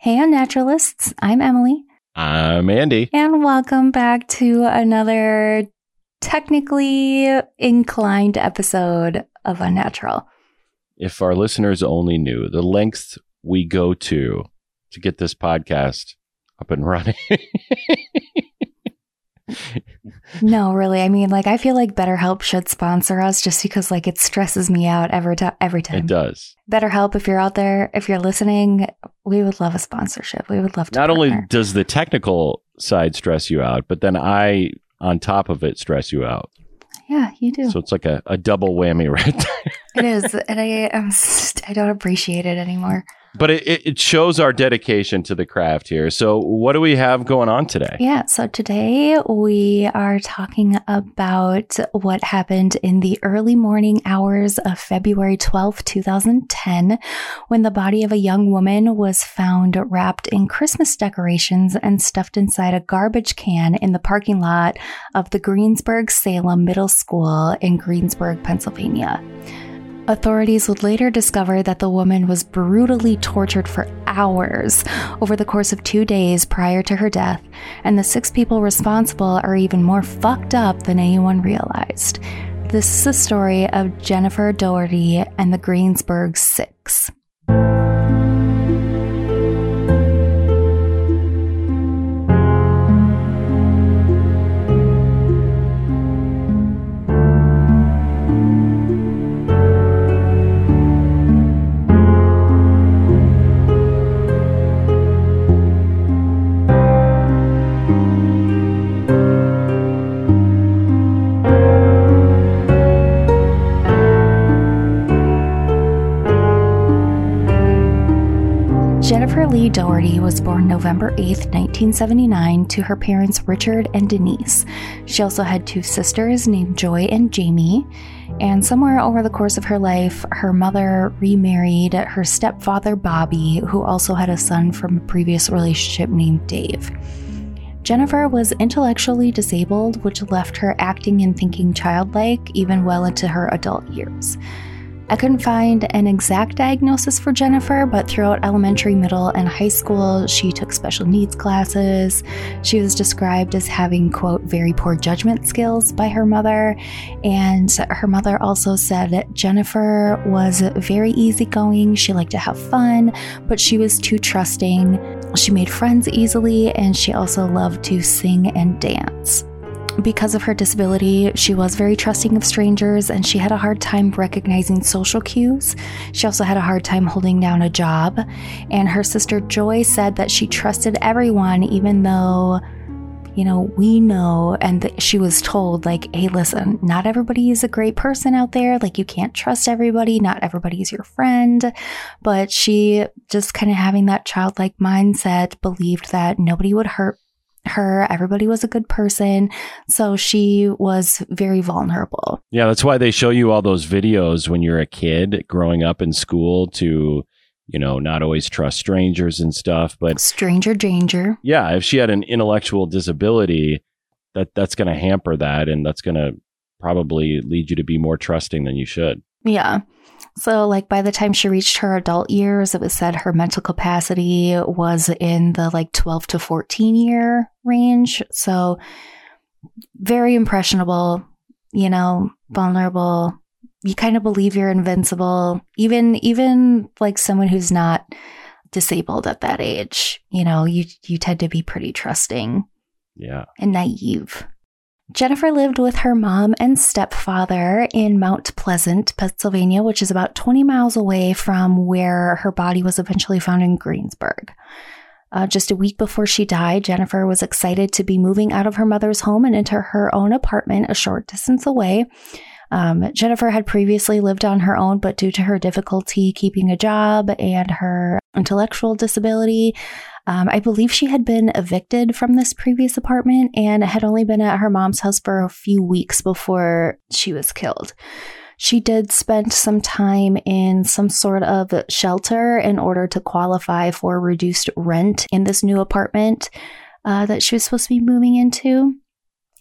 Hey, Unnaturalists. I'm Emily. I'm Andy. And welcome back to another technically inclined episode of Unnatural. If our listeners only knew the lengths we go to to get this podcast up and running. no, really. I mean, like, I feel like BetterHelp should sponsor us just because, like, it stresses me out every, time. every time. It does. BetterHelp, if you're out there, if you're listening, we would love a sponsorship. We would love to. Not partner. only does the technical side stress you out, but then I, on top of it, stress you out. Yeah, you do. So it's like a, a double whammy right there. it is. And I, I'm, I don't appreciate it anymore but it, it shows our dedication to the craft here. So, what do we have going on today? Yeah, so today we are talking about what happened in the early morning hours of February 12, 2010, when the body of a young woman was found wrapped in Christmas decorations and stuffed inside a garbage can in the parking lot of the Greensburg Salem Middle School in Greensburg, Pennsylvania. Authorities would later discover that the woman was brutally tortured for hours over the course of two days prior to her death, and the six people responsible are even more fucked up than anyone realized. This is the story of Jennifer Daugherty and the Greensburg Six. Daugherty was born November 8, 1979, to her parents Richard and Denise. She also had two sisters named Joy and Jamie. And somewhere over the course of her life, her mother remarried her stepfather Bobby, who also had a son from a previous relationship named Dave. Jennifer was intellectually disabled, which left her acting and thinking childlike even well into her adult years. I couldn't find an exact diagnosis for Jennifer, but throughout elementary, middle, and high school, she took special needs classes. She was described as having, quote, very poor judgment skills by her mother. And her mother also said that Jennifer was very easygoing. She liked to have fun, but she was too trusting. She made friends easily, and she also loved to sing and dance. Because of her disability, she was very trusting of strangers and she had a hard time recognizing social cues. She also had a hard time holding down a job. And her sister Joy said that she trusted everyone, even though, you know, we know, and she was told, like, hey, listen, not everybody is a great person out there. Like, you can't trust everybody. Not everybody is your friend. But she just kind of having that childlike mindset believed that nobody would hurt her. Everybody was a good person. So she was very vulnerable. Yeah, that's why they show you all those videos when you're a kid growing up in school to, you know, not always trust strangers and stuff. But stranger danger. Yeah, if she had an intellectual disability, that that's going to hamper that and that's going to probably lead you to be more trusting than you should. Yeah. So, like, by the time she reached her adult years, it was said her mental capacity was in the like 12 to 14 year range. So, very impressionable, you know, vulnerable. You kind of believe you're invincible, even, even like someone who's not disabled at that age. You know, you, you tend to be pretty trusting. Yeah. And naive. Jennifer lived with her mom and stepfather in Mount Pleasant, Pennsylvania, which is about 20 miles away from where her body was eventually found in Greensburg. Uh, just a week before she died, Jennifer was excited to be moving out of her mother's home and into her own apartment a short distance away. Um, Jennifer had previously lived on her own, but due to her difficulty keeping a job and her intellectual disability, um, I believe she had been evicted from this previous apartment and had only been at her mom's house for a few weeks before she was killed. She did spend some time in some sort of shelter in order to qualify for reduced rent in this new apartment uh, that she was supposed to be moving into.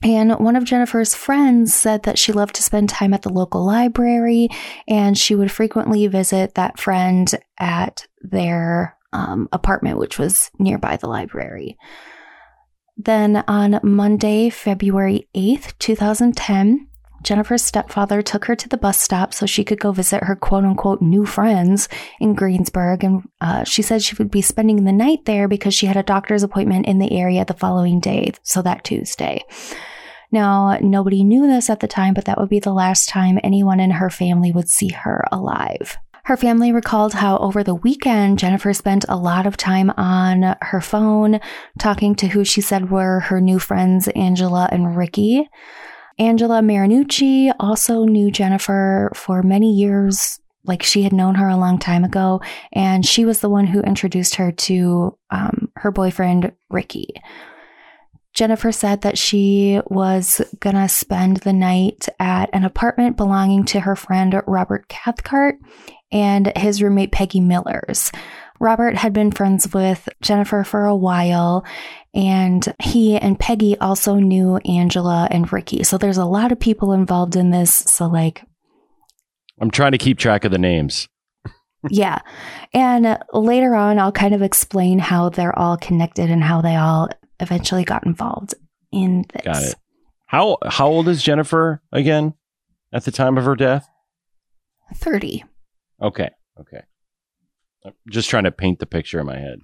And one of Jennifer's friends said that she loved to spend time at the local library and she would frequently visit that friend at their um, apartment, which was nearby the library. Then on Monday, February 8th, 2010, Jennifer's stepfather took her to the bus stop so she could go visit her quote unquote new friends in Greensburg. And uh, she said she would be spending the night there because she had a doctor's appointment in the area the following day, so that Tuesday. Now, nobody knew this at the time, but that would be the last time anyone in her family would see her alive. Her family recalled how over the weekend, Jennifer spent a lot of time on her phone talking to who she said were her new friends, Angela and Ricky. Angela Marinucci also knew Jennifer for many years, like she had known her a long time ago, and she was the one who introduced her to um, her boyfriend, Ricky. Jennifer said that she was gonna spend the night at an apartment belonging to her friend Robert Cathcart and his roommate Peggy Millers. Robert had been friends with Jennifer for a while, and he and Peggy also knew Angela and Ricky. So there's a lot of people involved in this. So, like, I'm trying to keep track of the names. yeah. And later on, I'll kind of explain how they're all connected and how they all eventually got involved in this. Got it. How how old is Jennifer again at the time of her death? 30. Okay. Okay. I'm just trying to paint the picture in my head.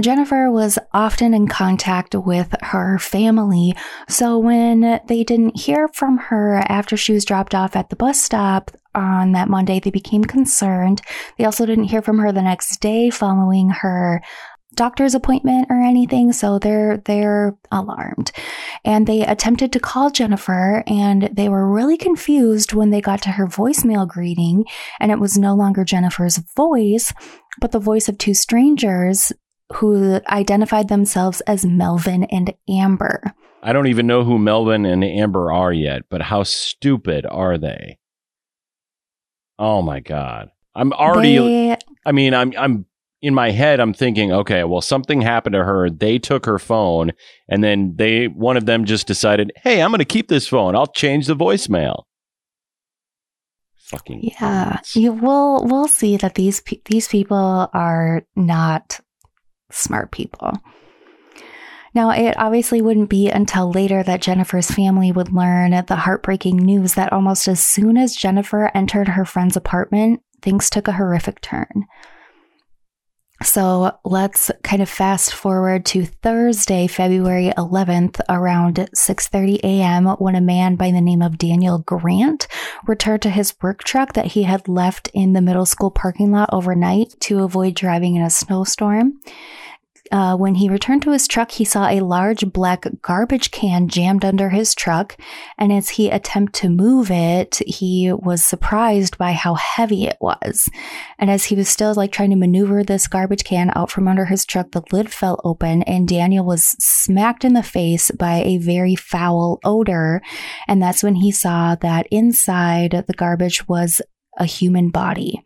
Jennifer was often in contact with her family, so when they didn't hear from her after she was dropped off at the bus stop on that Monday, they became concerned. They also didn't hear from her the next day following her doctor's appointment or anything, so they're they're alarmed. And they attempted to call Jennifer and they were really confused when they got to her voicemail greeting and it was no longer Jennifer's voice, but the voice of two strangers who identified themselves as Melvin and Amber. I don't even know who Melvin and Amber are yet, but how stupid are they? Oh my god. I'm already they, I mean, I'm I'm in my head I'm thinking, okay, well something happened to her. They took her phone and then they one of them just decided, "Hey, I'm going to keep this phone. I'll change the voicemail." Fucking Yeah. You will we'll see that these these people are not smart people. Now, it obviously wouldn't be until later that Jennifer's family would learn the heartbreaking news that almost as soon as Jennifer entered her friend's apartment, things took a horrific turn. So let's kind of fast forward to Thursday, February 11th around 6:30 a.m. when a man by the name of Daniel Grant returned to his work truck that he had left in the middle school parking lot overnight to avoid driving in a snowstorm. Uh, when he returned to his truck, he saw a large black garbage can jammed under his truck. And as he attempted to move it, he was surprised by how heavy it was. And as he was still like trying to maneuver this garbage can out from under his truck, the lid fell open and Daniel was smacked in the face by a very foul odor. And that's when he saw that inside the garbage was a human body.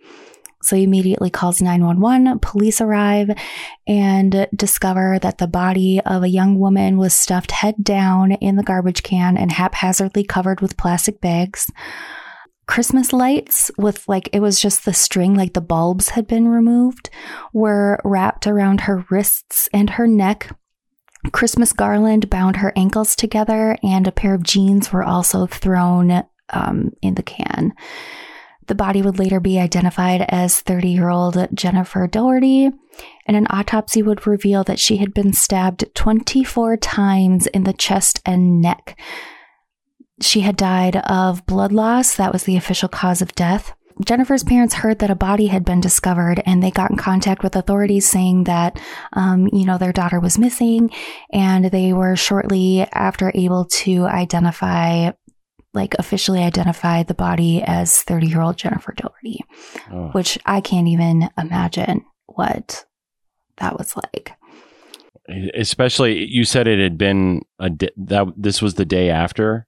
So he immediately calls 911. Police arrive and discover that the body of a young woman was stuffed head down in the garbage can and haphazardly covered with plastic bags. Christmas lights with like it was just the string, like the bulbs had been removed, were wrapped around her wrists and her neck. Christmas garland bound her ankles together, and a pair of jeans were also thrown um, in the can. The body would later be identified as 30 year old Jennifer Daugherty, and an autopsy would reveal that she had been stabbed 24 times in the chest and neck. She had died of blood loss, that was the official cause of death. Jennifer's parents heard that a body had been discovered and they got in contact with authorities saying that, um, you know, their daughter was missing. And they were shortly after able to identify like officially identify the body as 30 year old Jennifer Daugherty, oh. which I can't even imagine what that was like. Especially, you said it had been a di- that this was the day after.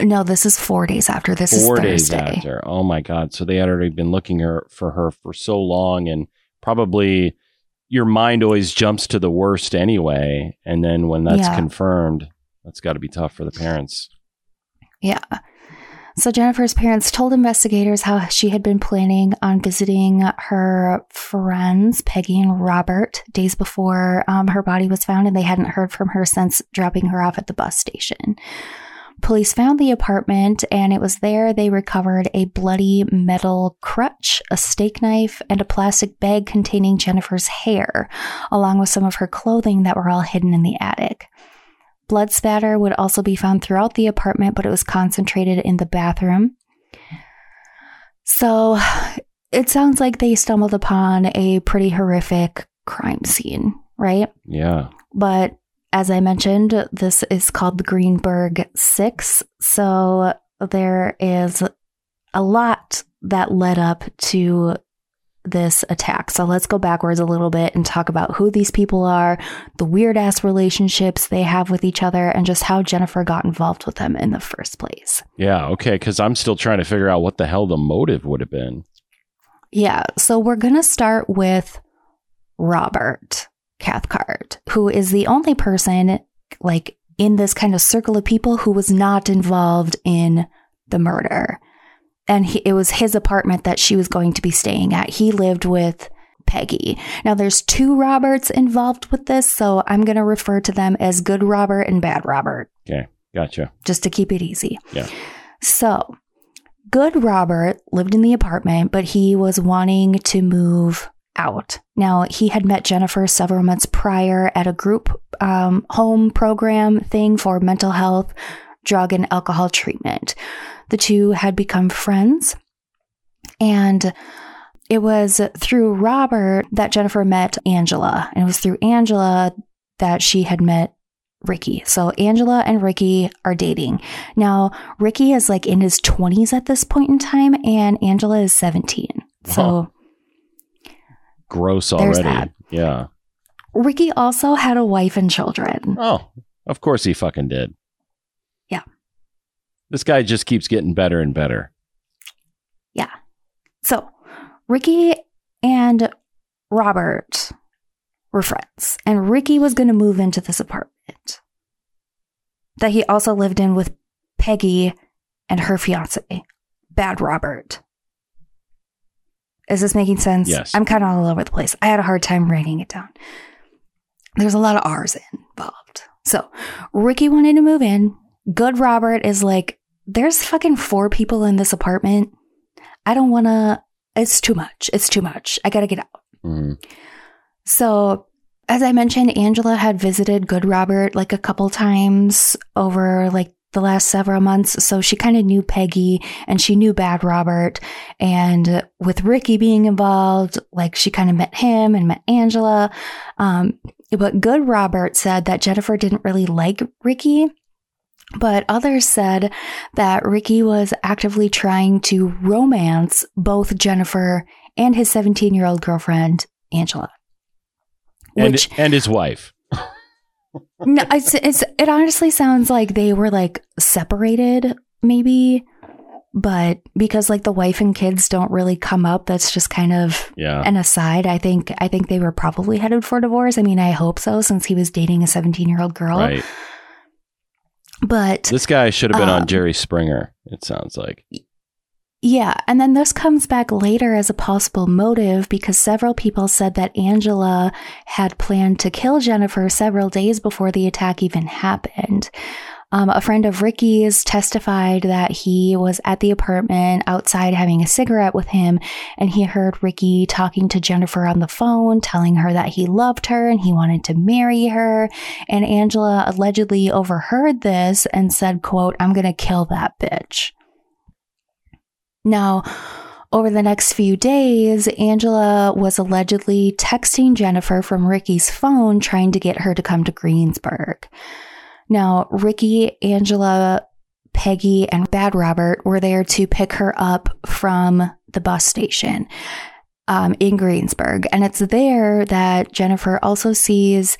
No, this is four days after. This four is Thursday. days after. Oh my god! So they had already been looking her for her for so long, and probably your mind always jumps to the worst anyway. And then when that's yeah. confirmed, that's got to be tough for the parents. Yeah. So Jennifer's parents told investigators how she had been planning on visiting her friends, Peggy and Robert, days before um, her body was found, and they hadn't heard from her since dropping her off at the bus station. Police found the apartment, and it was there they recovered a bloody metal crutch, a steak knife, and a plastic bag containing Jennifer's hair, along with some of her clothing that were all hidden in the attic. Blood spatter would also be found throughout the apartment, but it was concentrated in the bathroom. So it sounds like they stumbled upon a pretty horrific crime scene, right? Yeah. But as I mentioned, this is called the Greensburg Six. So there is a lot that led up to this attack. So let's go backwards a little bit and talk about who these people are, the weird ass relationships they have with each other, and just how Jennifer got involved with them in the first place. Yeah, okay, because I'm still trying to figure out what the hell the motive would have been. Yeah, so we're going to start with Robert Cathcart, who is the only person, like, in this kind of circle of people who was not involved in the murder and he, it was his apartment that she was going to be staying at. He lived with Peggy. Now, there's two Roberts involved with this, so I'm going to refer to them as Good Robert and Bad Robert. Okay, gotcha. Just to keep it easy. Yeah. So, Good Robert lived in the apartment, but he was wanting to move out. Now, he had met Jennifer several months prior at a group um, home program thing for mental health, drug, and alcohol treatment. The two had become friends. And it was through Robert that Jennifer met Angela. And it was through Angela that she had met Ricky. So Angela and Ricky are dating. Now, Ricky is like in his 20s at this point in time, and Angela is 17. So gross already. Yeah. Ricky also had a wife and children. Oh, of course he fucking did. This guy just keeps getting better and better. Yeah. So Ricky and Robert were friends, and Ricky was going to move into this apartment that he also lived in with Peggy and her fiance, Bad Robert. Is this making sense? Yes. I'm kind of all over the place. I had a hard time writing it down. There's a lot of R's involved. So Ricky wanted to move in. Good Robert is like, there's fucking four people in this apartment. I don't want to, it's too much. It's too much. I got to get out. Mm-hmm. So, as I mentioned, Angela had visited Good Robert like a couple times over like the last several months. So she kind of knew Peggy and she knew Bad Robert. And with Ricky being involved, like she kind of met him and met Angela. Um, but Good Robert said that Jennifer didn't really like Ricky but others said that Ricky was actively trying to romance both Jennifer and his 17 year old girlfriend, Angela. Which, and, and his wife. no, it's, it's, it honestly sounds like they were like separated, maybe. But because like the wife and kids don't really come up, that's just kind of yeah. an aside. I think I think they were probably headed for divorce. I mean, I hope so, since he was dating a 17 year old girl. Right. But this guy should have been um, on Jerry Springer, it sounds like. Yeah, and then this comes back later as a possible motive because several people said that Angela had planned to kill Jennifer several days before the attack even happened. Um, a friend of Ricky's testified that he was at the apartment outside having a cigarette with him, and he heard Ricky talking to Jennifer on the phone, telling her that he loved her and he wanted to marry her. And Angela allegedly overheard this and said, quote, I'm going to kill that bitch. Now, over the next few days, Angela was allegedly texting Jennifer from Ricky's phone trying to get her to come to Greensburg. Now, Ricky, Angela, Peggy, and Bad Robert were there to pick her up from the bus station um, in Greensburg. And it's there that Jennifer also sees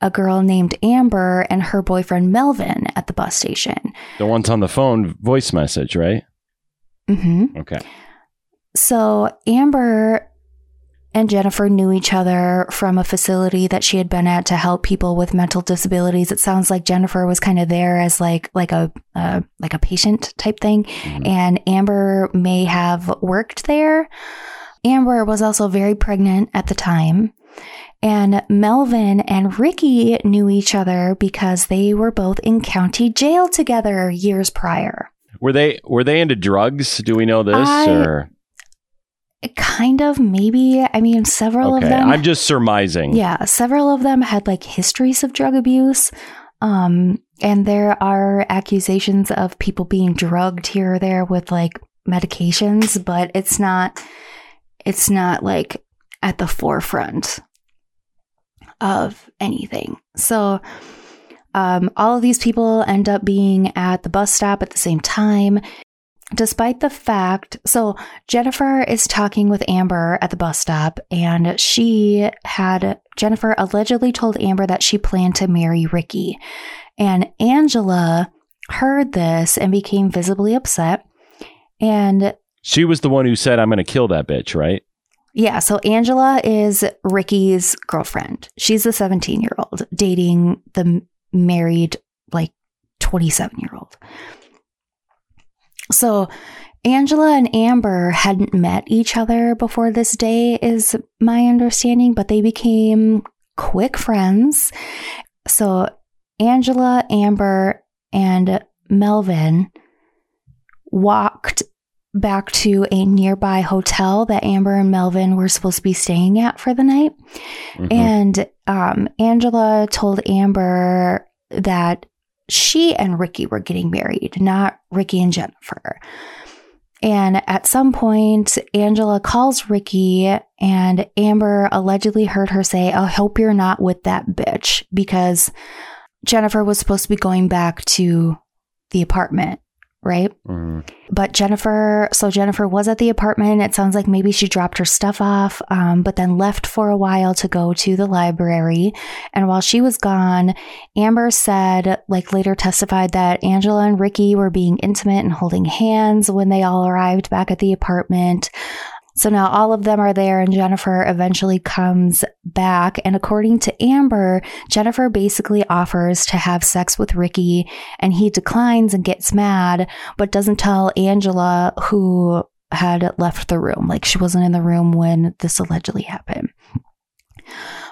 a girl named Amber and her boyfriend Melvin at the bus station. The ones on the phone voice message, right? Mm-hmm. Okay. So Amber and Jennifer knew each other from a facility that she had been at to help people with mental disabilities. It sounds like Jennifer was kind of there as like like a uh, like a patient type thing, mm-hmm. and Amber may have worked there. Amber was also very pregnant at the time. And Melvin and Ricky knew each other because they were both in county jail together years prior. Were they were they into drugs? Do we know this I, or Kind of, maybe. I mean, several okay. of them. I'm just surmising. Yeah, several of them had like histories of drug abuse. Um, and there are accusations of people being drugged here or there with like medications, but it's not, it's not like at the forefront of anything. So, um, all of these people end up being at the bus stop at the same time despite the fact, so Jennifer is talking with Amber at the bus stop, and she had, Jennifer allegedly told Amber that she planned to marry Ricky. And Angela heard this and became visibly upset. And she was the one who said, I'm going to kill that bitch, right? Yeah. So Angela is Ricky's girlfriend. She's the 17 year old dating the married, like 27 year old. So Angela and Amber hadn't met each other before this day, is my understanding, but they became quick friends. So Angela, Amber, and Melvin walked back to a nearby hotel that Amber and Melvin were supposed to be staying at for the night. Mm-hmm. And um, Angela told Amber that she and Ricky were getting married, not Ricky and Jennifer. And at some point, Angela calls Ricky, and Amber allegedly heard her say, I hope you're not with that bitch, because Jennifer was supposed to be going back to the apartment right? Mm-hmm. But Jennifer, so Jennifer was at the apartment. It sounds like maybe she dropped her stuff off, um, but then left for a while to go to the library. And while she was gone, Amber said, like later testified that Angela and Ricky were being intimate and holding hands when they all arrived back at the apartment. So now all of them are there, and Jennifer eventually comes back. And according to Amber, Jennifer basically offers to have sex with Ricky, and he declines and gets mad, but doesn't tell Angela who had left the room. Like she wasn't in the room when this allegedly happened.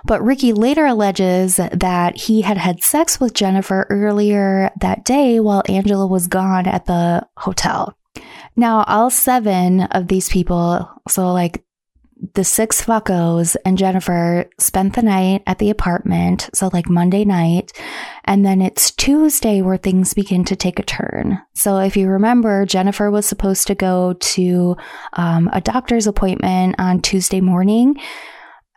But Ricky later alleges that he had had sex with Jennifer earlier that day while Angela was gone at the hotel. Now, all seven of these people, so like the six fuckos and Jennifer spent the night at the apartment. So, like Monday night. And then it's Tuesday where things begin to take a turn. So, if you remember, Jennifer was supposed to go to um, a doctor's appointment on Tuesday morning.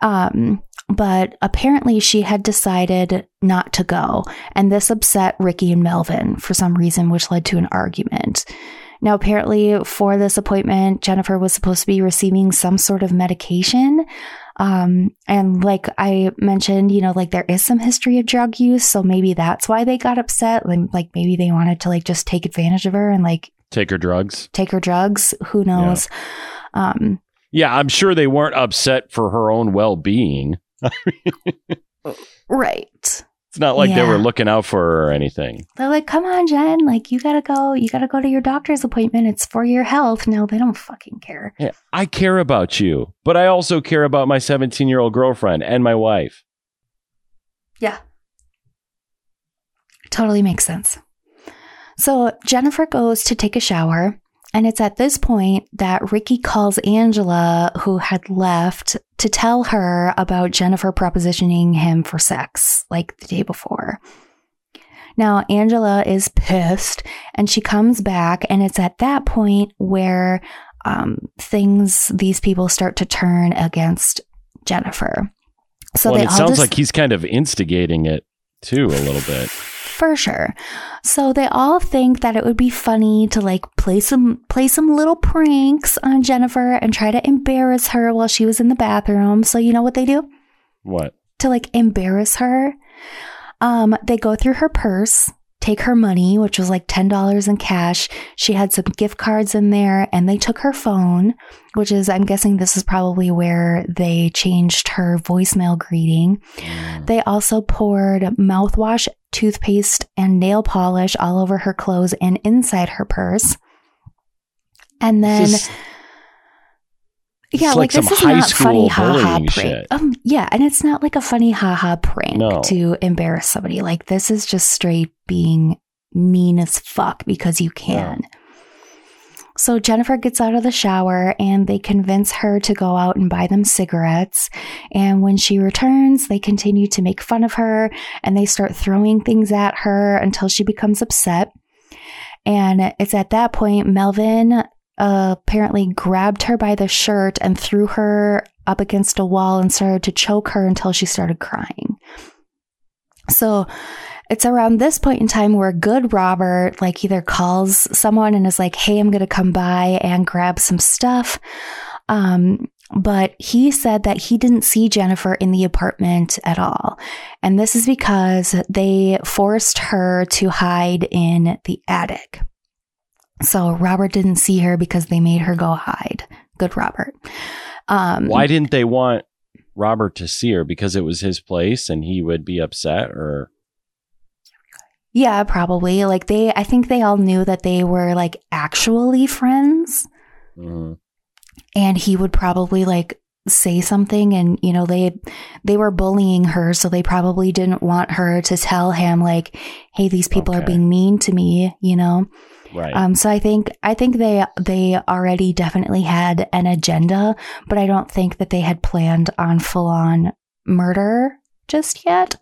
Um, but apparently she had decided not to go. And this upset Ricky and Melvin for some reason, which led to an argument. Now, apparently, for this appointment, Jennifer was supposed to be receiving some sort of medication. Um, and like I mentioned, you know, like there is some history of drug use. So maybe that's why they got upset. Like, like maybe they wanted to like just take advantage of her and like take her drugs. Take her drugs. Who knows? Yeah, um, yeah I'm sure they weren't upset for her own well being. right. It's not like yeah. they were looking out for her or anything. They're like, come on, Jen. Like, you gotta go. You gotta go to your doctor's appointment. It's for your health. No, they don't fucking care. Yeah, I care about you, but I also care about my 17 year old girlfriend and my wife. Yeah. Totally makes sense. So Jennifer goes to take a shower and it's at this point that Ricky calls Angela, who had left, to tell her about Jennifer propositioning him for sex like the day before. Now, Angela is pissed and she comes back, and it's at that point where um, things, these people start to turn against Jennifer. So well, it sounds just, like he's kind of instigating it too, a little bit for sure. So they all think that it would be funny to like play some play some little pranks on Jennifer and try to embarrass her while she was in the bathroom. So you know what they do? What? To like embarrass her. Um, they go through her purse, take her money, which was like $10 in cash. She had some gift cards in there and they took her phone, which is, I'm guessing this is probably where they changed her voicemail greeting. Mm. They also poured mouthwash, toothpaste, and nail polish all over her clothes and inside her purse. And then. Yeah, like, like this is not funny ha ha prank. Um, yeah, and it's not like a funny ha ha prank no. to embarrass somebody. Like this is just straight being mean as fuck because you can. Yeah. So Jennifer gets out of the shower and they convince her to go out and buy them cigarettes. And when she returns, they continue to make fun of her and they start throwing things at her until she becomes upset. And it's at that point Melvin uh, apparently grabbed her by the shirt and threw her up against a wall and started to choke her until she started crying. So it's around this point in time where good Robert like either calls someone and is like, "Hey, I'm going to come by and grab some stuff." Um, but he said that he didn't see Jennifer in the apartment at all. And this is because they forced her to hide in the attic. So Robert didn't see her because they made her go hide. Good Robert. Um, Why didn't they want Robert to see her? Because it was his place and he would be upset or? Yeah, probably. Like they, I think they all knew that they were like actually friends. Mm-hmm. And he would probably like say something and you know they they were bullying her so they probably didn't want her to tell him like hey these people okay. are being mean to me you know Right. Um, so I think I think they they already definitely had an agenda, but I don't think that they had planned on full on murder just yet.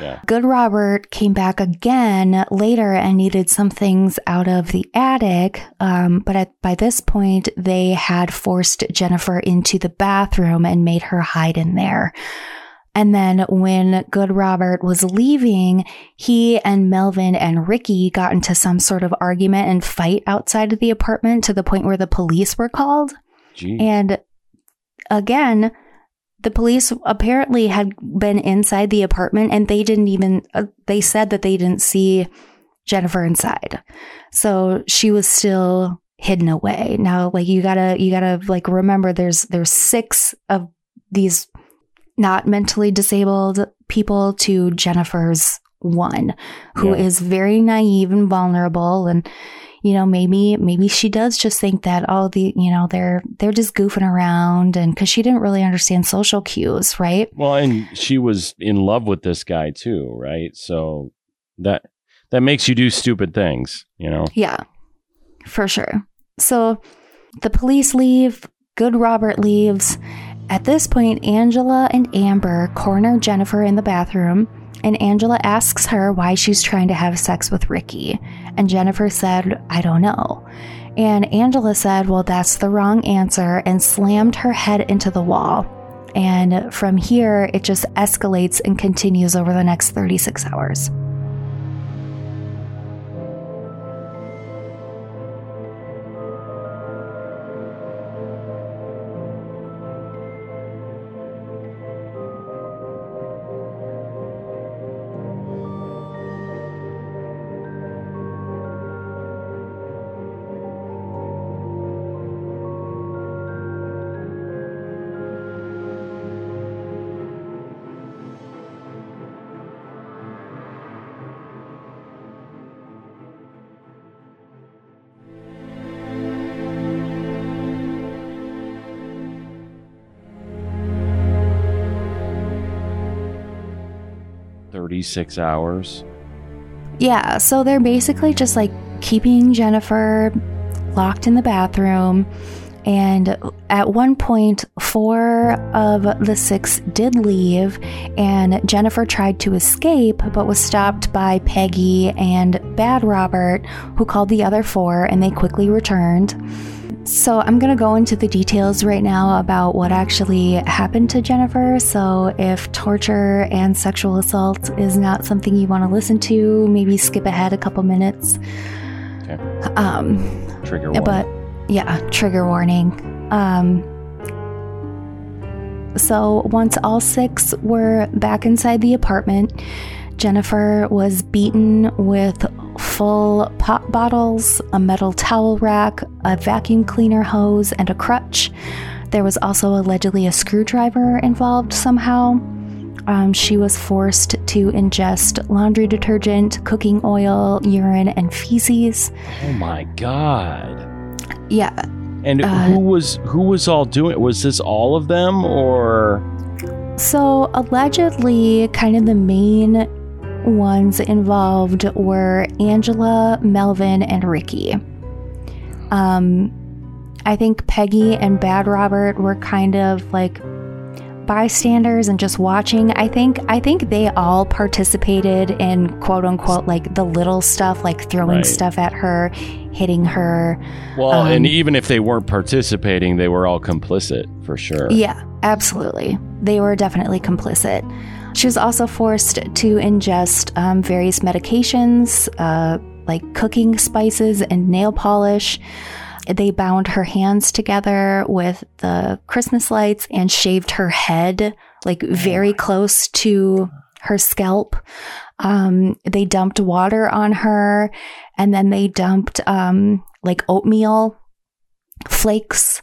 Yeah. Good Robert came back again later and needed some things out of the attic. Um, but at, by this point, they had forced Jennifer into the bathroom and made her hide in there. And then when Good Robert was leaving, he and Melvin and Ricky got into some sort of argument and fight outside of the apartment to the point where the police were called. Jeez. And again, the police apparently had been inside the apartment and they didn't even, uh, they said that they didn't see Jennifer inside. So she was still hidden away. Now, like you gotta, you gotta like remember there's, there's six of these not mentally disabled people to Jennifer's one, who yeah. is very naive and vulnerable. And you know maybe maybe she does just think that oh the you know they're they're just goofing around and cuz she didn't really understand social cues right? Well and she was in love with this guy too right? So that that makes you do stupid things you know? Yeah for sure. So the police leave good robert leaves at this point, Angela and Amber corner Jennifer in the bathroom, and Angela asks her why she's trying to have sex with Ricky. And Jennifer said, I don't know. And Angela said, Well, that's the wrong answer, and slammed her head into the wall. And from here, it just escalates and continues over the next 36 hours. 36 hours. Yeah, so they're basically just like keeping Jennifer locked in the bathroom. And at one point, four of the six did leave, and Jennifer tried to escape, but was stopped by Peggy and Bad Robert, who called the other four, and they quickly returned. So, I'm going to go into the details right now about what actually happened to Jennifer. So, if torture and sexual assault is not something you want to listen to, maybe skip ahead a couple minutes. Okay. Um, trigger warning. But yeah, trigger warning. Um, so, once all six were back inside the apartment, Jennifer was beaten with full pop bottles, a metal towel rack, a vacuum cleaner hose, and a crutch. There was also allegedly a screwdriver involved somehow. Um, she was forced to ingest laundry detergent, cooking oil, urine, and feces. Oh my god! Yeah. And uh, who was who was all doing? It? Was this all of them or? So allegedly, kind of the main ones involved were Angela, Melvin, and Ricky. Um, I think Peggy and Bad Robert were kind of like bystanders and just watching. I think I think they all participated in quote unquote like the little stuff, like throwing right. stuff at her, hitting her. Well, um, and even if they weren't participating, they were all complicit for sure. Yeah, absolutely. They were definitely complicit. She was also forced to ingest um, various medications, uh, like cooking spices and nail polish. They bound her hands together with the Christmas lights and shaved her head, like very close to her scalp. Um, they dumped water on her and then they dumped um, like oatmeal flakes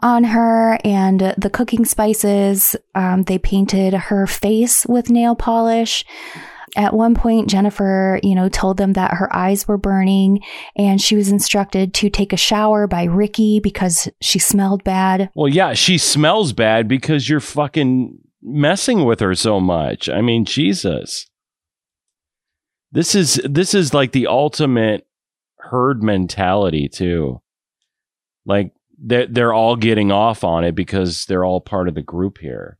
on her and the cooking spices. Um, they painted her face with nail polish. At one point, Jennifer, you know, told them that her eyes were burning and she was instructed to take a shower by Ricky because she smelled bad. Well, yeah, she smells bad because you're fucking messing with her so much. I mean, Jesus. This is this is like the ultimate herd mentality too. Like they're, they're all getting off on it because they're all part of the group here.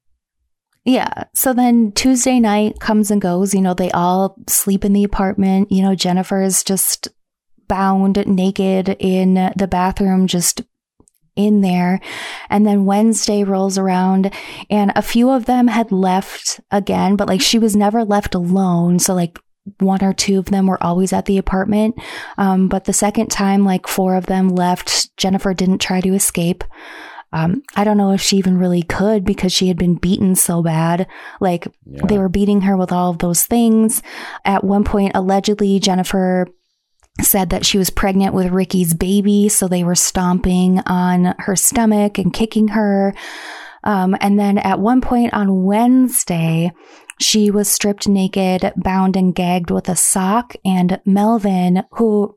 Yeah. So then Tuesday night comes and goes. You know, they all sleep in the apartment. You know, Jennifer is just bound naked in the bathroom, just in there. And then Wednesday rolls around and a few of them had left again, but like she was never left alone. So like one or two of them were always at the apartment. Um, but the second time, like four of them left, Jennifer didn't try to escape. Um, I don't know if she even really could because she had been beaten so bad. Like yeah. they were beating her with all of those things. At one point, allegedly, Jennifer said that she was pregnant with Ricky's baby. So they were stomping on her stomach and kicking her. Um, and then at one point on Wednesday, she was stripped naked, bound and gagged with a sock. And Melvin, who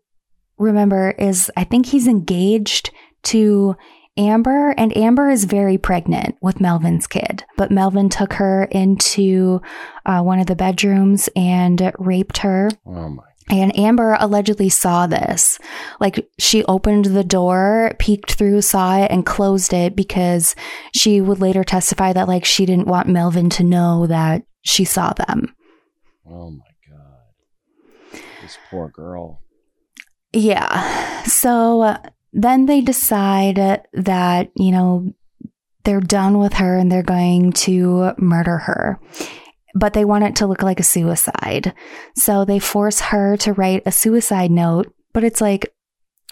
remember is, I think he's engaged to Amber, and Amber is very pregnant with Melvin's kid. But Melvin took her into uh, one of the bedrooms and raped her. Oh my and Amber allegedly saw this. Like she opened the door, peeked through, saw it, and closed it because she would later testify that like she didn't want Melvin to know that she saw them. Oh my God. This poor girl. Yeah. So uh, then they decide that, you know, they're done with her and they're going to murder her. But they want it to look like a suicide. So they force her to write a suicide note. But it's like,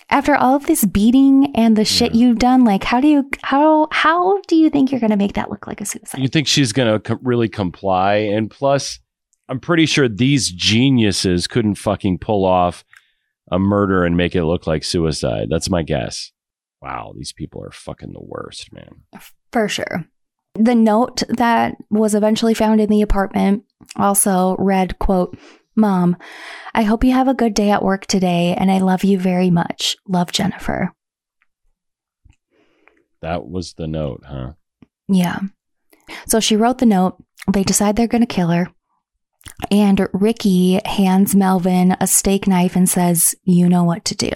after all of this beating and the shit yeah. you've done, like how do you how how do you think you're going to make that look like a suicide? You think she's going to really comply? And plus, I'm pretty sure these geniuses couldn't fucking pull off a murder and make it look like suicide. That's my guess. Wow, these people are fucking the worst, man. For sure. The note that was eventually found in the apartment also read, quote, Mom, I hope you have a good day at work today, and I love you very much. Love Jennifer. That was the note, huh? Yeah. So she wrote the note. They decide they're going to kill her. And Ricky hands Melvin a steak knife and says, You know what to do.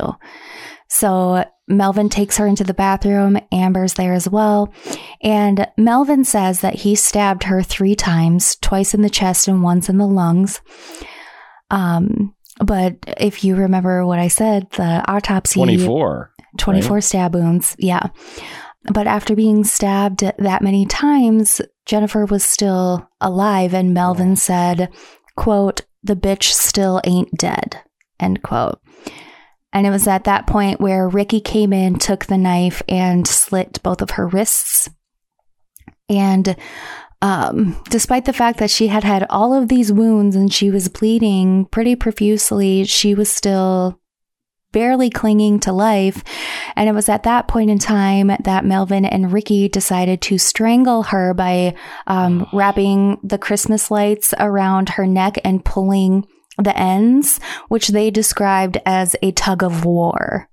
So Melvin takes her into the bathroom. Amber's there as well. And Melvin says that he stabbed her three times, twice in the chest and once in the lungs. Um, but if you remember what I said, the autopsy 24. 24 right? stab wounds. Yeah. But after being stabbed that many times, Jennifer was still alive and Melvin said, quote, the bitch still ain't dead, end quote. And it was at that point where Ricky came in, took the knife, and slit both of her wrists. And Um, despite the fact that she had had all of these wounds and she was bleeding pretty profusely, she was still barely clinging to life. And it was at that point in time that Melvin and Ricky decided to strangle her by um, wrapping the Christmas lights around her neck and pulling the ends, which they described as a tug of war.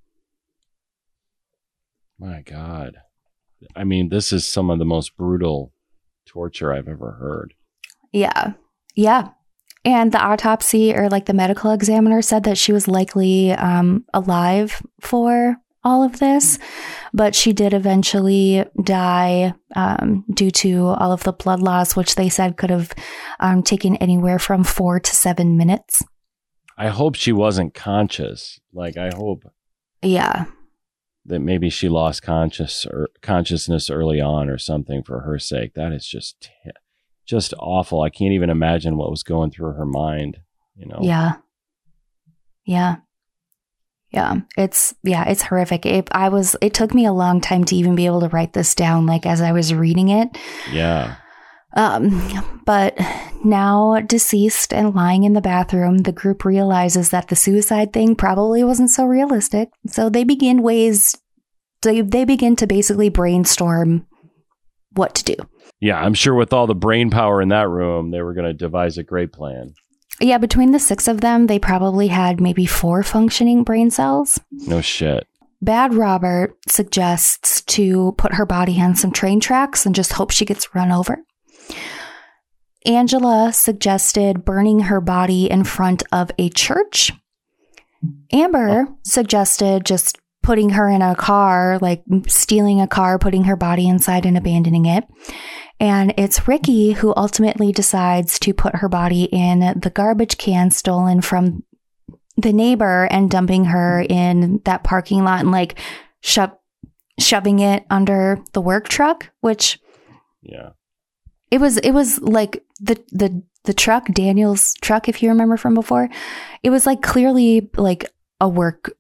My God. I mean, this is some of the most brutal torture I've ever heard. Yeah. Yeah. And the autopsy or like the medical examiner said that she was likely um, alive for all of this, but she did eventually die um, due to all of the blood loss, which they said could have um, taken anywhere from four to seven minutes. I hope she wasn't conscious. Like, I hope. Yeah. That maybe she lost conscious or consciousness early on or something for her sake. That is just just awful. I can't even imagine what was going through her mind, you know. Yeah. Yeah. Yeah, it's yeah, it's horrific. It, I was it took me a long time to even be able to write this down like as I was reading it. Yeah. Um, but now deceased and lying in the bathroom, the group realizes that the suicide thing probably wasn't so realistic. So they begin ways they they begin to basically brainstorm what to do. Yeah, I'm sure with all the brain power in that room, they were going to devise a great plan. Yeah, between the six of them, they probably had maybe four functioning brain cells. No shit. Bad Robert suggests to put her body on some train tracks and just hope she gets run over. Angela suggested burning her body in front of a church. Amber suggested just putting her in a car, like stealing a car, putting her body inside and abandoning it. And it's Ricky who ultimately decides to put her body in the garbage can stolen from the neighbor and dumping her in that parking lot and like sho- shoving it under the work truck, which yeah. It was it was like the the the truck, Daniel's truck if you remember from before. It was like clearly like a work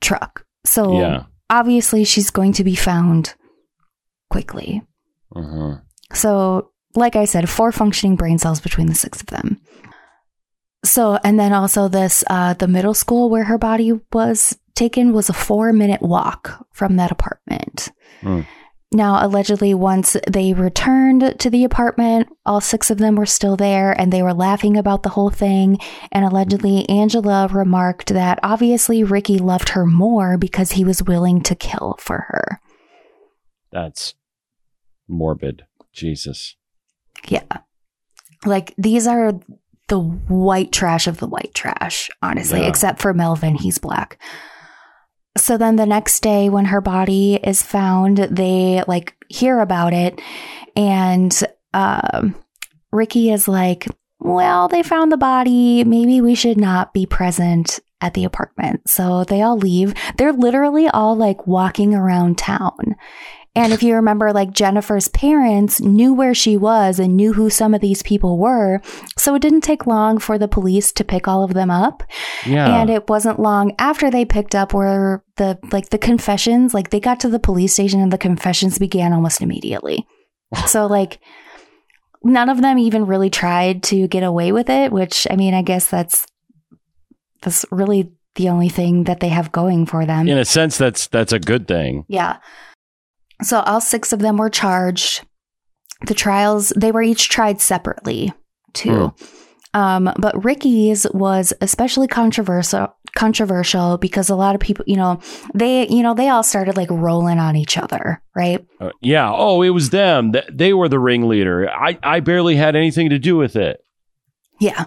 truck. So yeah. obviously she's going to be found quickly. Uh-huh. So, like I said, four functioning brain cells between the six of them. So, and then also this, uh, the middle school where her body was taken was a four minute walk from that apartment. Mm. Now, allegedly, once they returned to the apartment, all six of them were still there and they were laughing about the whole thing. And allegedly, Angela remarked that obviously Ricky loved her more because he was willing to kill for her. That's morbid. Jesus. Yeah. Like these are the white trash of the white trash, honestly, yeah. except for Melvin. He's black. So then the next day when her body is found, they like hear about it and um, Ricky is like, well, they found the body. Maybe we should not be present at the apartment. So they all leave. They're literally all like walking around town. And if you remember, like Jennifer's parents knew where she was and knew who some of these people were. So it didn't take long for the police to pick all of them up. Yeah. And it wasn't long after they picked up where the, like the confessions, like they got to the police station and the confessions began almost immediately. so like, none of them even really tried to get away with it, which I mean, I guess that's, that's really the only thing that they have going for them. In a sense, that's, that's a good thing. Yeah. So all six of them were charged. The trials, they were each tried separately too. Mm. Um, but Ricky's was especially controversial controversial because a lot of people, you know, they, you know, they all started like rolling on each other, right? Uh, yeah. Oh, it was them. They were the ringleader. I, I barely had anything to do with it. Yeah.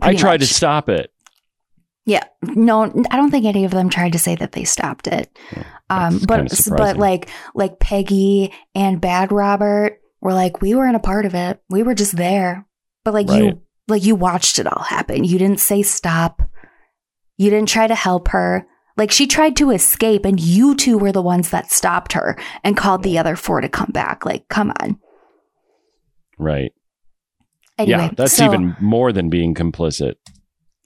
I tried much. to stop it. Yeah. No, I don't think any of them tried to say that they stopped it. Um, but but like like Peggy and Bad Robert were like we weren't a part of it. We were just there. But like right. you like you watched it all happen. You didn't say stop. You didn't try to help her. Like she tried to escape and you two were the ones that stopped her and called the other four to come back. Like come on. Right. Anyway, yeah, that's so, even more than being complicit.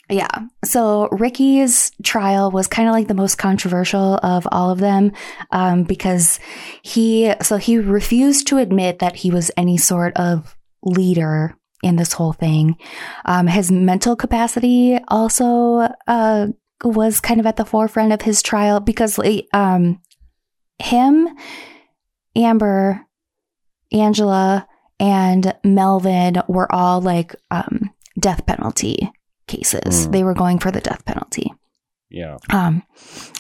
Yeah. So Ricky's trial was kind of like the most controversial of all of them um, because he, so he refused to admit that he was any sort of leader in this whole thing. Um, his mental capacity also uh, was kind of at the forefront of his trial because um, him, Amber, Angela, and Melvin were all like um, death penalty cases. Mm. They were going for the death penalty. Yeah. Um,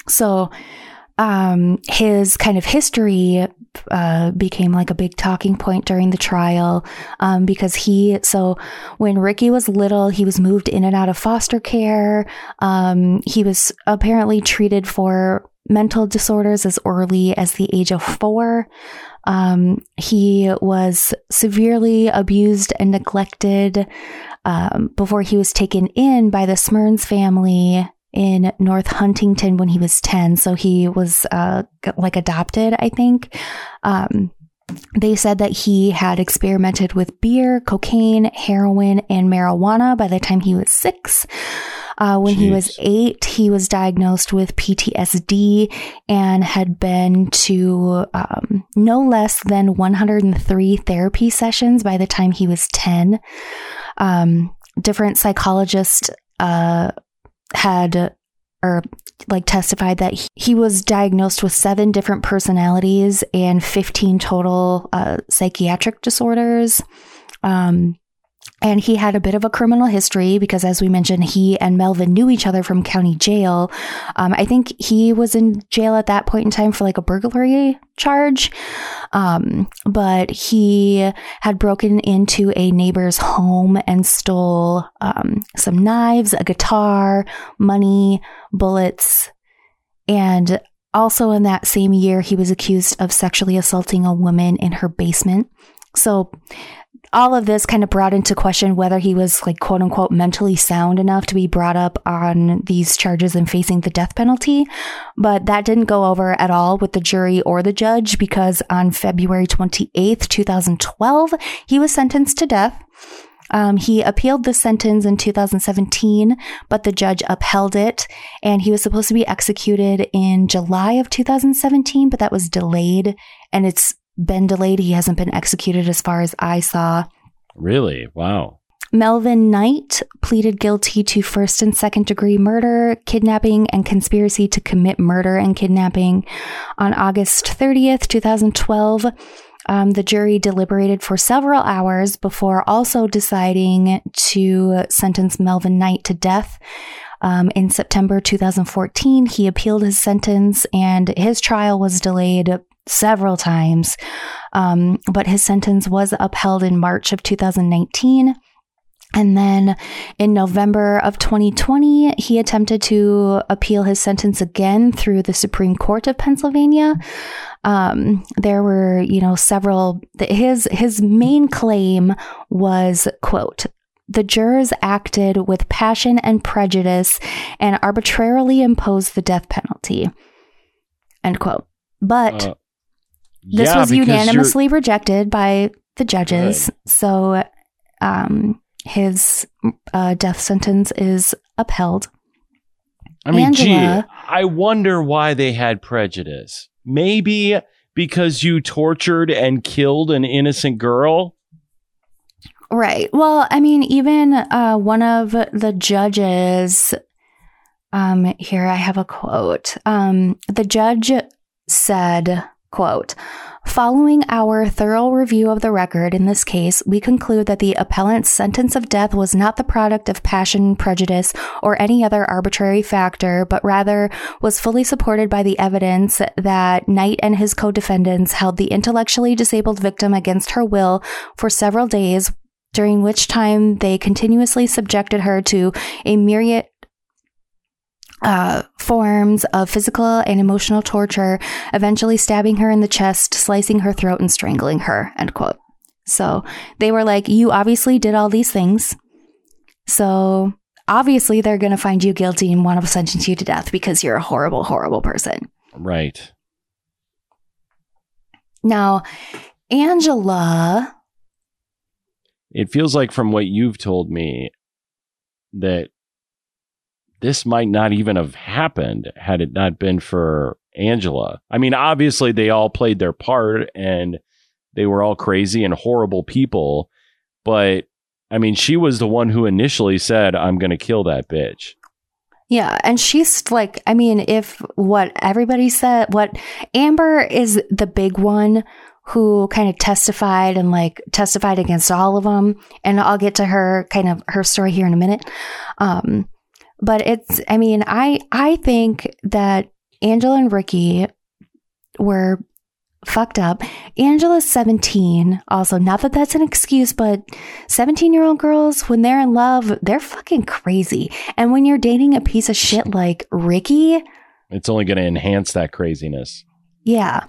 so um, his kind of history uh, became like a big talking point during the trial um, because he so when Ricky was little he was moved in and out of foster care um, he was apparently treated for mental disorders as early as the age of four um, he was severely abused and neglected um, before he was taken in by the Smyrnes family in North Huntington when he was 10. So he was uh, like adopted, I think. Um, they said that he had experimented with beer, cocaine, heroin, and marijuana by the time he was six. Uh, when Jeez. he was eight, he was diagnosed with PTSD and had been to um, no less than 103 therapy sessions by the time he was 10. Um, different psychologists uh, had or like testified that he was diagnosed with seven different personalities and 15 total uh, psychiatric disorders. Um, and he had a bit of a criminal history because, as we mentioned, he and Melvin knew each other from county jail. Um, I think he was in jail at that point in time for like a burglary charge. Um, but he had broken into a neighbor's home and stole um, some knives, a guitar, money, bullets, and also in that same year, he was accused of sexually assaulting a woman in her basement. So all of this kind of brought into question whether he was like quote unquote mentally sound enough to be brought up on these charges and facing the death penalty. But that didn't go over at all with the jury or the judge because on February 28th, 2012, he was sentenced to death. Um, he appealed the sentence in 2017, but the judge upheld it, and he was supposed to be executed in July of 2017, but that was delayed, and it's been delayed. He hasn't been executed as far as I saw. Really? Wow. Melvin Knight pleaded guilty to first and second degree murder, kidnapping, and conspiracy to commit murder and kidnapping on August 30th, 2012. Um, the jury deliberated for several hours before also deciding to sentence Melvin Knight to death. Um, in September 2014, he appealed his sentence and his trial was delayed several times. Um, but his sentence was upheld in March of 2019. And then in November of 2020, he attempted to appeal his sentence again through the Supreme Court of Pennsylvania. Um, there were, you know, several. His his main claim was, "quote The jurors acted with passion and prejudice and arbitrarily imposed the death penalty." End quote. But uh, this yeah, was unanimously rejected by the judges. Good. So um, his uh, death sentence is upheld. I mean, Angela, gee, I wonder why they had prejudice. Maybe because you tortured and killed an innocent girl? Right. Well, I mean, even uh, one of the judges, um, here I have a quote. Um, the judge said, Quote, Following our thorough review of the record in this case, we conclude that the appellant's sentence of death was not the product of passion, prejudice, or any other arbitrary factor, but rather was fully supported by the evidence that Knight and his co-defendants held the intellectually disabled victim against her will for several days during which time they continuously subjected her to a myriad uh, forms of physical and emotional torture, eventually stabbing her in the chest, slicing her throat, and strangling her. End quote. So they were like, You obviously did all these things. So obviously they're going to find you guilty and want to sentence you to death because you're a horrible, horrible person. Right. Now, Angela. It feels like from what you've told me that this might not even have happened had it not been for Angela. I mean, obviously they all played their part and they were all crazy and horrible people, But I mean, she was the one who initially said, I'm going to kill that bitch. Yeah. And she's like, I mean, if what everybody said, what Amber is the big one who kind of testified and like testified against all of them. And I'll get to her kind of her story here in a minute. Um, but it's, I mean, I, I think that Angela and Ricky were fucked up. Angela's 17. Also, not that that's an excuse, but 17 year old girls, when they're in love, they're fucking crazy. And when you're dating a piece of shit like Ricky, it's only going to enhance that craziness. Yeah.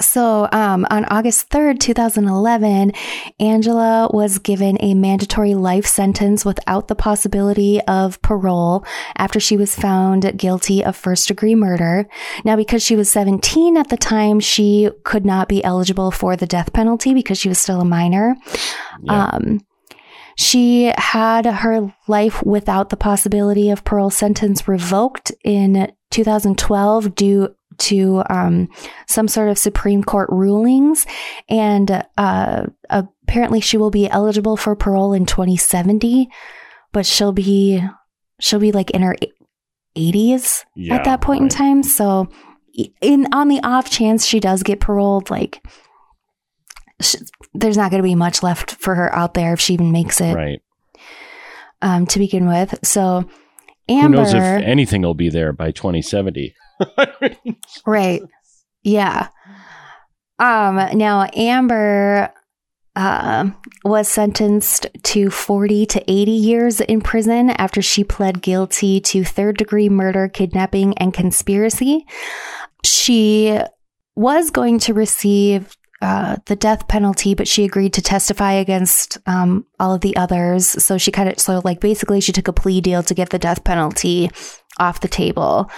So, um, on August 3rd, 2011, Angela was given a mandatory life sentence without the possibility of parole after she was found guilty of first degree murder. Now, because she was 17 at the time, she could not be eligible for the death penalty because she was still a minor. Yeah. Um, she had her life without the possibility of parole sentence revoked in 2012 due to um, some sort of Supreme Court rulings, and uh, apparently she will be eligible for parole in 2070, but she'll be she'll be like in her 80s yeah, at that point right. in time. So, in on the off chance she does get paroled, like she, there's not going to be much left for her out there if she even makes it. Right. Um, to begin with, so Amber, who knows if anything will be there by 2070? right. Yeah. Um, now Amber uh, was sentenced to 40 to 80 years in prison after she pled guilty to third degree murder, kidnapping, and conspiracy. She was going to receive uh, the death penalty, but she agreed to testify against um, all of the others. So she kind of, so like basically, she took a plea deal to get the death penalty off the table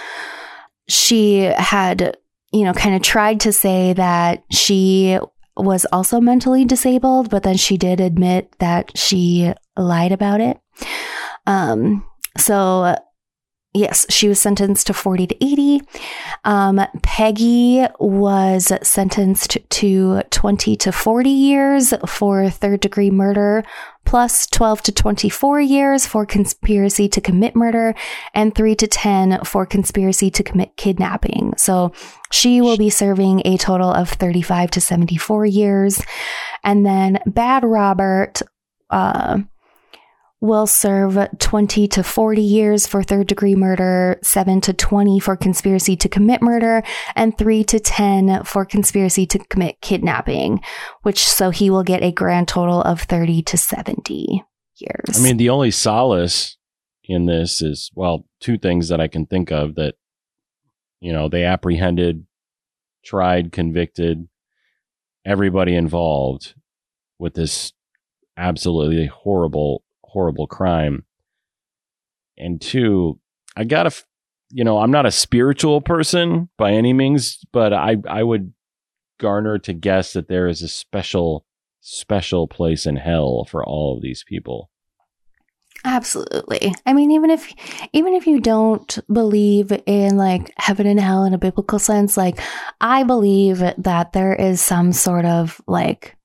she had, you know, kind of tried to say that she was also mentally disabled, but then she did admit that she lied about it. Um, so Yes, she was sentenced to 40 to 80. Um, Peggy was sentenced to 20 to 40 years for third degree murder, plus 12 to 24 years for conspiracy to commit murder, and 3 to 10 for conspiracy to commit kidnapping. So she will be serving a total of 35 to 74 years. And then Bad Robert, uh, will serve 20 to 40 years for third degree murder, 7 to 20 for conspiracy to commit murder, and 3 to 10 for conspiracy to commit kidnapping, which so he will get a grand total of 30 to 70 years. I mean, the only solace in this is, well, two things that I can think of that, you know, they apprehended, tried, convicted everybody involved with this absolutely horrible horrible crime. And two, I gotta, you know, I'm not a spiritual person by any means, but I, I would garner to guess that there is a special, special place in hell for all of these people. Absolutely. I mean, even if even if you don't believe in like heaven and hell in a biblical sense, like I believe that there is some sort of like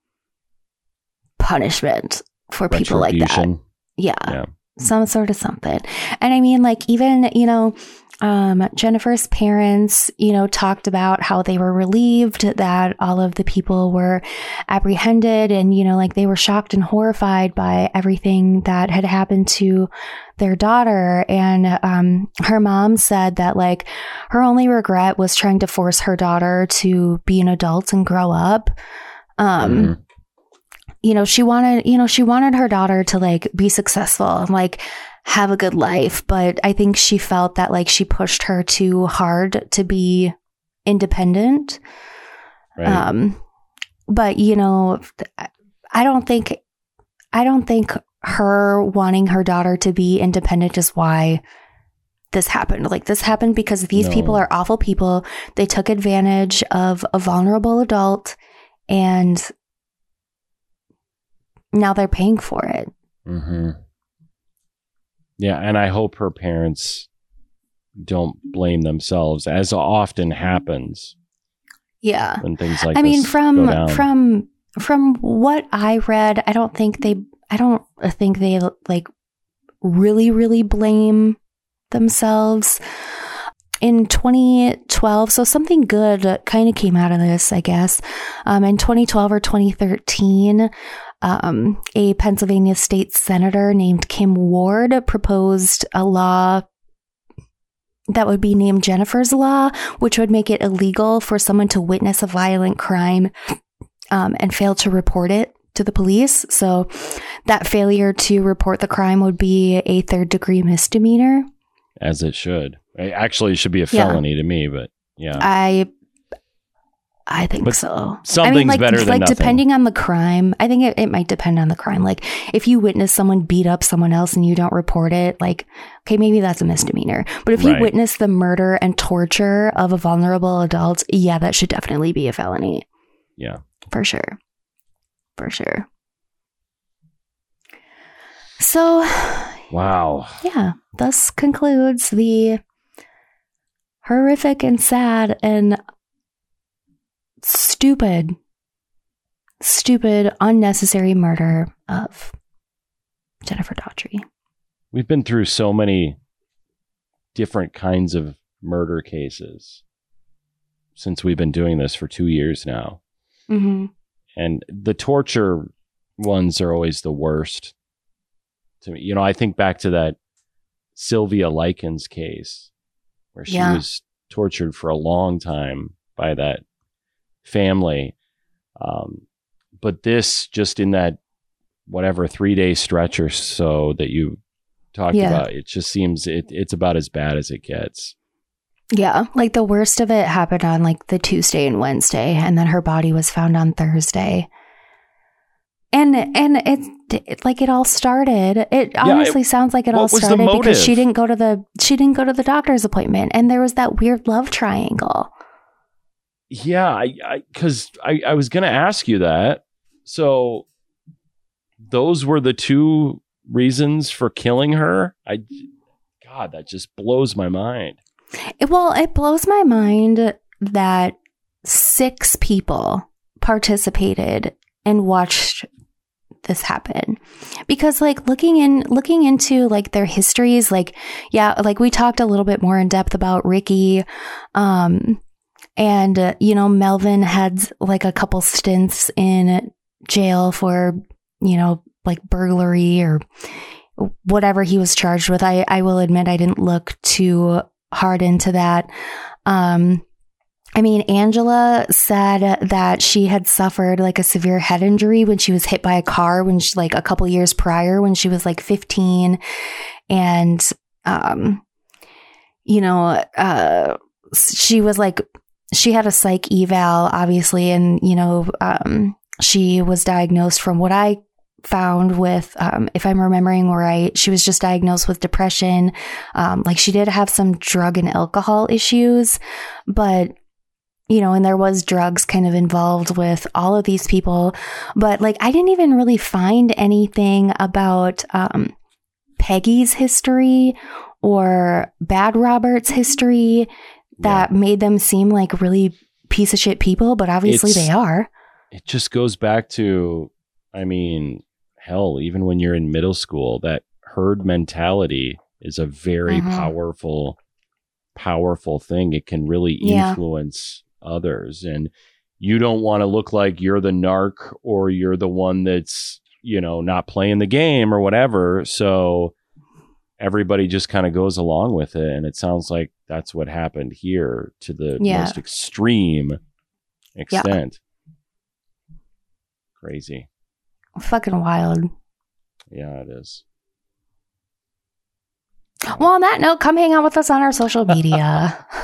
punishment for people like that. Yeah. yeah. Some sort of something. And I mean, like, even, you know, um, Jennifer's parents, you know, talked about how they were relieved that all of the people were apprehended and, you know, like they were shocked and horrified by everything that had happened to their daughter. And, um, her mom said that like her only regret was trying to force her daughter to be an adult and grow up. Um, mm-hmm you know, she wanted, you know, she wanted her daughter to like be successful and like have a good life. But I think she felt that like she pushed her too hard to be independent. Right. Um, but you know, I don't think, I don't think her wanting her daughter to be independent is why this happened. Like this happened because these no. people are awful people. They took advantage of a vulnerable adult and now they're paying for it. Mm-hmm. Yeah, and I hope her parents don't blame themselves, as often happens. Yeah, when things like I mean, from from from what I read, I don't think they, I don't think they like really, really blame themselves. In 2012, so something good kind of came out of this, I guess. Um, in 2012 or 2013, um, a Pennsylvania state senator named Kim Ward proposed a law that would be named Jennifer's Law, which would make it illegal for someone to witness a violent crime um, and fail to report it to the police. So that failure to report the crime would be a third degree misdemeanor. As it should. Actually, it should be a felony yeah. to me, but yeah. I I think but so. Something's I mean, like, better than like nothing. depending on the crime. I think it, it might depend on the crime. Like if you witness someone beat up someone else and you don't report it, like okay, maybe that's a misdemeanor. But if you right. witness the murder and torture of a vulnerable adult, yeah, that should definitely be a felony. Yeah, for sure, for sure. So, wow. Yeah, thus concludes the horrific and sad and stupid, stupid, unnecessary murder of Jennifer Daugherty. We've been through so many different kinds of murder cases since we've been doing this for two years now. Mm-hmm. And the torture ones are always the worst to me. You know, I think back to that Sylvia Likens case where she yeah. was tortured for a long time by that family. Um, but this just in that whatever three day stretch or so that you talked yeah. about, it just seems it, it's about as bad as it gets. Yeah, like the worst of it happened on like the Tuesday and Wednesday, and then her body was found on Thursday. And and it's it, like it all started. It yeah, honestly it, sounds like it all started because she didn't go to the she didn't go to the doctor's appointment, and there was that weird love triangle. Yeah, I because I, I, I was to ask you that. So those were the two reasons for killing her. I God, that just blows my mind. It, well, it blows my mind that six people participated and watched this happen because like looking in looking into like their histories like yeah like we talked a little bit more in depth about Ricky um and, uh, you know, Melvin had like a couple stints in jail for, you know, like burglary or whatever he was charged with. I, I will admit I didn't look too hard into that. Um, I mean, Angela said that she had suffered like a severe head injury when she was hit by a car when she, like a couple years prior when she was like 15. And, um, you know, uh, she was like she had a psych eval, obviously, and, you know, um, she was diagnosed from what I found with, um, if I'm remembering right, she was just diagnosed with depression. Um, like she did have some drug and alcohol issues, but you know, and there was drugs kind of involved with all of these people. But like, I didn't even really find anything about, um, Peggy's history or Bad Robert's history that yeah. made them seem like really piece of shit people, but obviously it's, they are. It just goes back to, I mean, hell, even when you're in middle school, that herd mentality is a very mm-hmm. powerful, powerful thing. It can really influence yeah. others. And you don't want to look like you're the narc or you're the one that's, you know, not playing the game or whatever. So everybody just kind of goes along with it. And it sounds like that's what happened here to the yeah. most extreme extent. Yeah. Crazy. Fucking wild. Yeah, it is. Well, on that note, come hang out with us on our social media.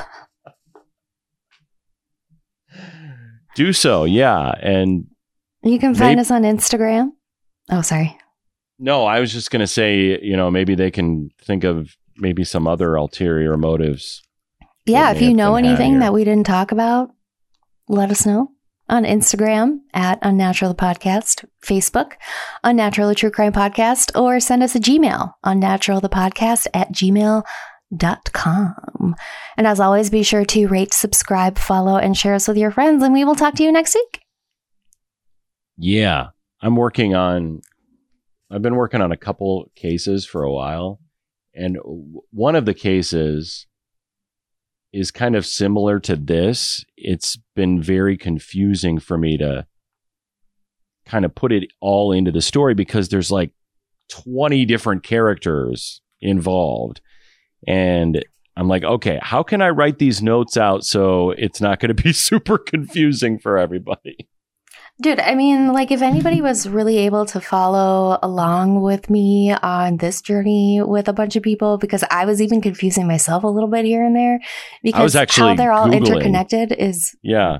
Do so, yeah. And you can find us on Instagram. Oh, sorry. No, I was just going to say, you know, maybe they can think of maybe some other ulterior motives. Yeah, if you know anything that we didn't talk about, let us know on Instagram at Unnatural the Podcast, Facebook, Unnatural the True Crime Podcast, or send us a Gmail, Unnatural the Podcast at gmail.com. And as always, be sure to rate, subscribe, follow, and share us with your friends, and we will talk to you next week. Yeah, I'm working on. I've been working on a couple cases for a while, and one of the cases is kind of similar to this. It's been very confusing for me to kind of put it all into the story because there's like 20 different characters involved. And I'm like, okay, how can I write these notes out so it's not going to be super confusing for everybody? Dude, I mean, like, if anybody was really able to follow along with me on this journey with a bunch of people, because I was even confusing myself a little bit here and there, because I was actually how they're all Googling. interconnected is. Yeah.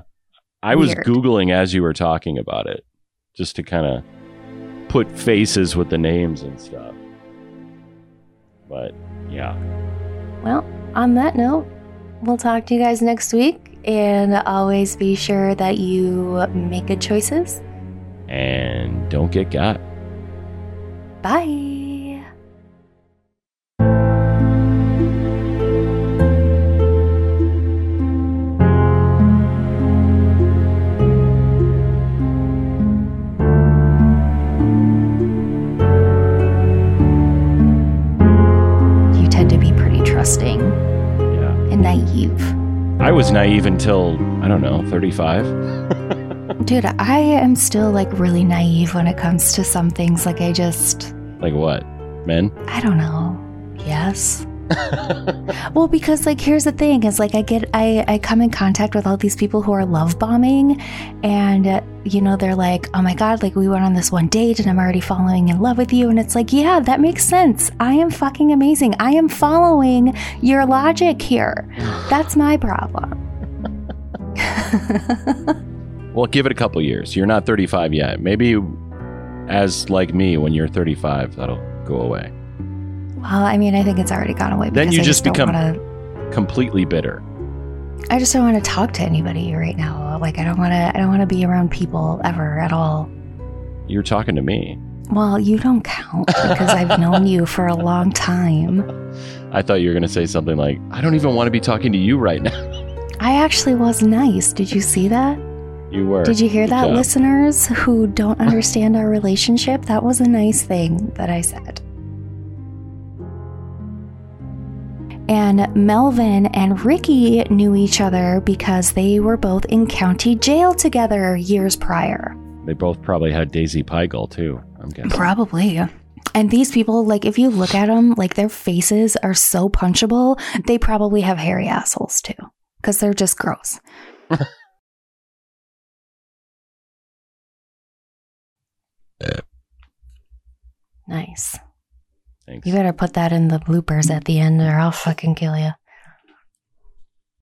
I was Weird. Googling as you were talking about it just to kind of put faces with the names and stuff. But yeah. Well, on that note, we'll talk to you guys next week. And always be sure that you make good choices. And don't get got. Bye. You tend to be pretty trusting Yeah. and naive. I was naive until, I don't know, 35. Dude, I am still like really naive when it comes to some things. Like, I just, Like what? Men? I don't know. Yes. Well, because like here's the thing is like I get I I come in contact with all these people who are love bombing and uh, you know they're like, "Oh my god, like we went on this one date and I'm already falling in love with you." And it's like, "Yeah, that makes sense. I am fucking amazing. I am following your logic here. That's my problem." Well, give it a couple years. You're not 35 yet. Maybe as like me, when you're 35, that'll go away. Well, I mean, I think it's already gone away Then you I just become- wanna- Completely bitter. I just don't want to talk to anybody right now. Like I don't want to I don't want to be around people ever at all. You're talking to me. Well, you don't count because I've known you for a long time. I thought you were going to say something like, I don't even want to be talking to you right now. I actually was nice. Did you see that? You were. Did you hear Good that, job. listeners who don't understand our relationship? That was a nice thing that I said. And Melvin and Ricky knew each other because they were both in county jail together years prior. They both probably had Daisy Pygel too, I'm guessing. Probably. And these people, like, if you look at them, like, their faces are so punchable, they probably have hairy assholes too, because they're just gross. nice. Thanks. You better put that in the bloopers at the end, or I'll fucking kill you.